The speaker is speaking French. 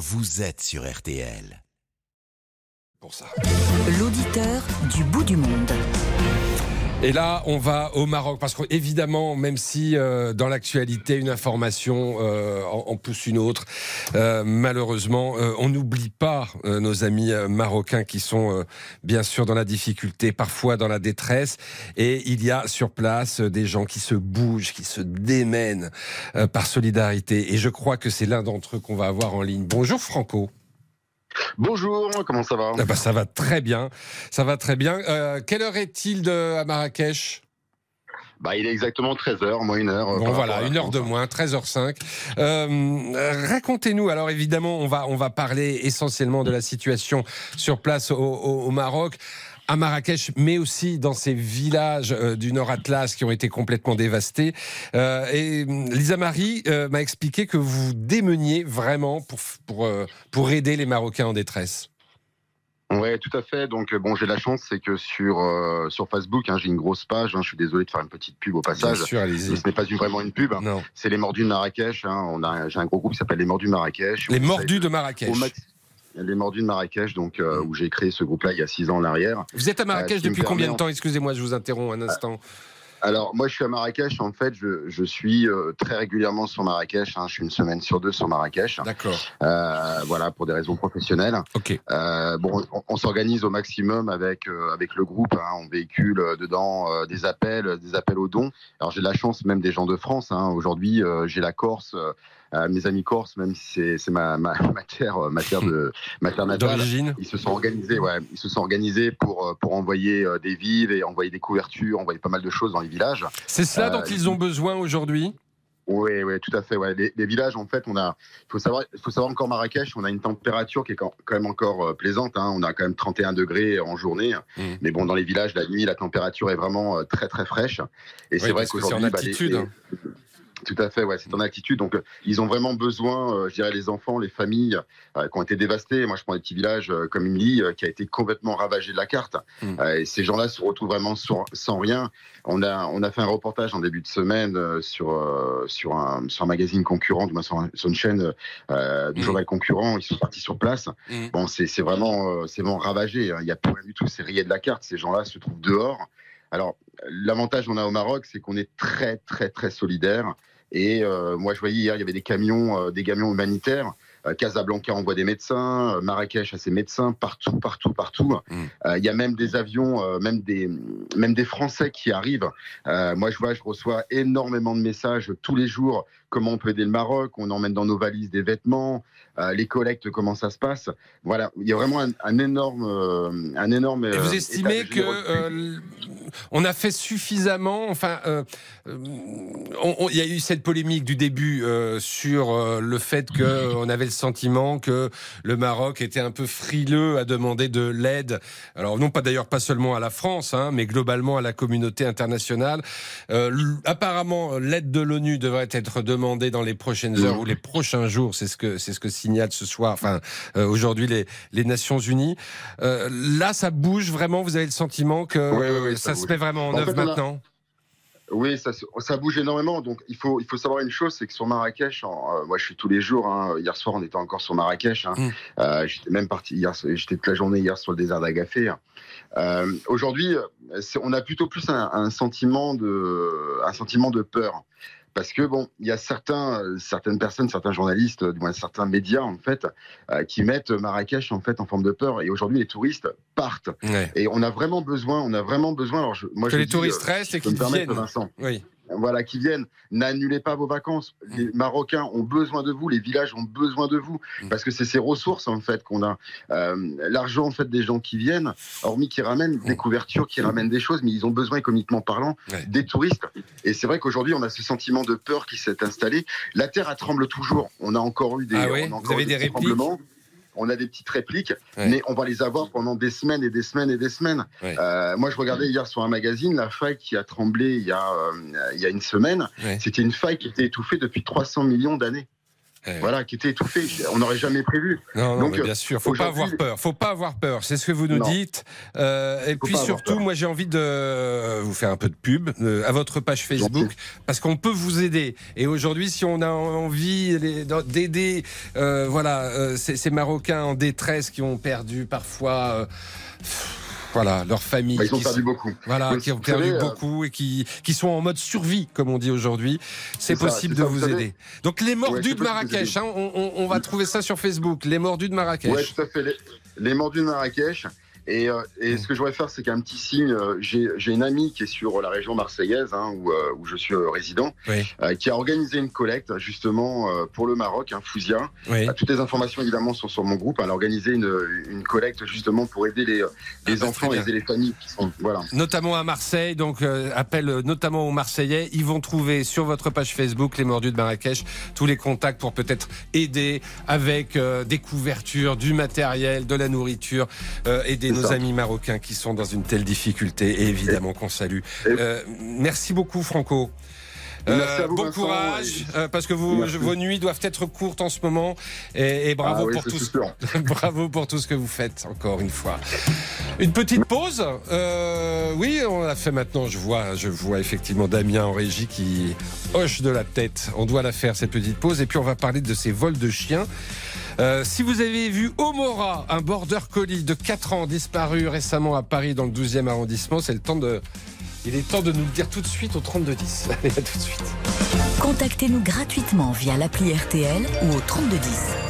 vous êtes sur RTL. Pour ça. L'auditeur du bout du monde. Et là, on va au Maroc parce qu'évidemment, même si euh, dans l'actualité une information euh, en, pousse une autre, euh, malheureusement, on n'oublie pas nos amis marocains qui sont bien sûr dans la difficulté, parfois dans la détresse. Et il y a sur place des gens qui se bougent, qui se démènent par solidarité. Et je crois que c'est l'un d'entre eux qu'on va avoir en ligne. Bonjour Franco. Bonjour, comment ça va ah bah, Ça va très bien, ça va très bien. Euh, quelle heure est-il à Marrakech? Bah, il est exactement 13h, moins une heure. Euh, bon, voilà, une heure de moins, 13h05. Euh, Racontez-nous, alors évidemment, on va, on va parler essentiellement de la situation sur place au Maroc à Marrakech, mais aussi dans ces villages euh, du Nord Atlas qui ont été complètement dévastés. Euh, et hum, Lisa Marie euh, m'a expliqué que vous démeniez vraiment pour, pour, pour aider les Marocains en détresse. Ouais, tout à fait. Donc bon, j'ai la chance, c'est que sur sur Facebook, hein, j'ai une grosse page. Hein, je suis désolé de faire une petite pub au passage. Bien sûr, allez-y. Ce n'est pas vraiment une pub. Non. C'est les Mordus de Marrakech. Hein. On a, j'ai un gros groupe qui s'appelle les Mordus de Marrakech. Les Mordus de Marrakech. Les Mordus de Marrakech, donc euh, où j'ai créé ce groupe-là il y a six ans en arrière. Vous êtes à Marrakech euh, depuis combien de temps? Excusez-moi, je vous interromps un instant. Alors, moi, je suis à Marrakech. En fait, je, suis euh, très régulièrement sur Marrakech. Hein. Je suis une semaine sur deux sur Marrakech. D'accord. voilà, pour des raisons professionnelles. Ok. bon, on, s'organise au maximum avec avec le groupe. Hein. On véhicule dedans des appels, des appels aux dons. Alors, j'ai la chance même des gens de France. Hein. Aujourd'hui, j'ai la Corse mes amis corses, même si c'est ma, ma, ma, terre, euh, ma terre de natale, ils se sont organisés, ouais, ils se sont organisés pour euh, pour envoyer euh, des vivres et envoyer des couvertures, envoyer pas mal de choses dans les villages. C'est ça dont ils ont besoin aujourd'hui? Oui, oui, tout à fait. Ouais. Les, villages, en fait, on a, il faut savoir, faut savoir encore Marrakech, on a une température qui est quand même encore plaisante. Hein. On a quand même 31 degrés en journée, mmh. mais bon, dans les villages, la nuit, la température est vraiment très très fraîche. Et c'est vrai qu'aujourd'hui, bah, les, tout à fait, ouais, c'est en attitude. Donc, euh, ils ont vraiment besoin, euh, je dirais, les enfants, les familles euh, qui ont été dévastées. Moi, je prends des petits villages comme Imli, qui a été complètement ravagé de la carte. Mm. et ces gens-là se retrouvent vraiment sans rien. On a, on a fait un reportage en début de semaine sur, sur, un, sur un magazine concurrent, sur, sur une chaîne du mm. journal concurrent. Ils sont partis sur place. Mm. Bon, c'est vraiment, c'est vraiment ravagé. Hein. Il n'y a plus rien du tout. C'est rayé de la carte. Ces gens-là se trouvent dehors. Alors, l'avantage qu'on a au Maroc, c'est qu'on est très, très, très solidaire. Et euh, moi, je voyais hier, il y avait des camions, euh, des camions humanitaires. Euh, Casablanca envoie des médecins, Marrakech a ses médecins, partout, partout, partout. Mm. Il y a même des avions, même des, même des Français qui arrivent. moi, je vois, je reçois énormément de messages tous les jours comment on peut aider le Maroc, on emmène dans nos valises des vêtements, euh, les collectes, comment ça se passe? Voilà, il y a vraiment un, énorme, euh, un énorme. Et vous euh, estimez que on a fait suffisamment Enfin, il y a eu cette polémique du début sur le fait qu'on avait le sentiment que le Maroc était un peu frileux à demander de l'aide. Alors non pas d'ailleurs pas seulement à la France, hein, mais globalement à la communauté internationale. apparemment, l'aide de l'ONU devrait être demandée dans les prochaines heures ou les prochains jours, c'est ce que c'est ce que signale ce soir, enfin euh, aujourd'hui les, les Nations Unies. Euh, là, ça bouge vraiment? Vous avez le sentiment que ça, se met vraiment en, œuvre maintenant. Oui, ça, ça, bouge énormément. Donc, il faut, il faut savoir une chose, c'est que sur Marrakech, euh, moi, je suis tous les jours. Hein, hier soir, on était encore sur Marrakech. Hein, mm. j'étais même parti hier. J'étais toute la journée hier sur le désert d'Agafé. Hein. Aujourd'hui, on a plutôt plus un, un, sentiment de, un sentiment de peur parce que bon, il y a certains, certaines personnes, certains journalistes, du moins certains médias en fait, euh, qui mettent Marrakech en fait en forme de peur. Et aujourd'hui, les touristes partent. Et on a vraiment besoin, on a vraiment besoin. Alors, moi, que les touristes euh, restent et qu'ils viennent. Vincent. Oui voilà, qui viennent. N'annulez pas vos vacances. Mm. Les Marocains ont besoin de vous, les villages ont besoin de vous, mm. parce que c'est ces ressources en fait qu'on a. Euh, l'argent en fait des gens qui viennent, hormis qui ramènent des mm. couvertures, qui ramènent des choses, mais ils ont besoin économiquement parlant des touristes. Et c'est vrai qu'aujourd'hui on a ce sentiment de peur qui s'est installé. La terre a tremble toujours. On a encore eu des, ah vous avez des, des on a des petites répliques, mais on va les avoir pendant des semaines et des semaines et des semaines. Euh, moi, je regardais hier sur un magazine la faille qui a tremblé il y a, euh, il y a une semaine. C'était une faille qui était étouffée depuis 300 millions d'années. Voilà, qui était étouffé. On n'aurait jamais prévu. Non, non, mais bien sûr. Faut pas avoir peur. Faut pas avoir peur. C'est ce que vous nous dites. Euh, et puis surtout, moi, j'ai envie de vous faire un peu de pub euh, à votre page Facebook parce qu'on peut vous aider. Et aujourd'hui, si on a envie d'aider, euh, voilà, euh, ces, ces, Marocains en détresse qui ont perdu parfois. Voilà, leur famille. Bah, ils ont perdu beaucoup. Voilà, qui ont perdu euh, beaucoup et qui, qui sont en mode survie, comme on dit aujourd'hui. C'est possible de vous, aider. Donc, les mordus de Marrakech, hein, on, on, va trouver ça sur Facebook. Les mordus de Marrakech. Oui, tout à fait. Les, les mordus de Marrakech. Et, euh, et, ce que je voudrais faire, c'est qu'un petit signe. Euh, j'ai une amie qui est sur la région marseillaise, hein, où, euh, où, je suis résident, qui a organisé une collecte justement pour le Maroc, un Fouzia. toutes les informations évidemment sont sur mon groupe. Elle a organisé une, une collecte justement pour aider les, les ah bah, enfants et aider les familles qui sont voilà. Notamment à Marseille, donc appel notamment aux Marseillais. Ils vont trouver sur votre page Facebook les Mordus de Marrakech tous les contacts pour peut-être aider avec des couvertures, du matériel, de la nourriture, aider nos amis marocains qui sont dans une telle difficulté et évidemment qu'on salue. Euh, merci beaucoup Franco. Euh, bon courage, euh, parce que vous, vos nuits doivent être courtes en ce moment. Et, bravo, ah pour tout ce, bravo pour tout ce que vous faites, encore une fois. Une petite pause Oui, on l'a fait maintenant. Je vois, je vois effectivement Damien en régie qui hoche de la tête. On doit la faire, cette petite pause. Et puis, on va parler de ces vols de chiens. Euh, si vous avez vu Omora, un border collie de 4 ans disparu récemment à Paris dans le 12e arrondissement, c'est le temps de. Il est temps de nous le dire tout de suite au 3210. Allez, à tout de suite. Contactez-nous gratuitement via l'appli RTL ou au 3210.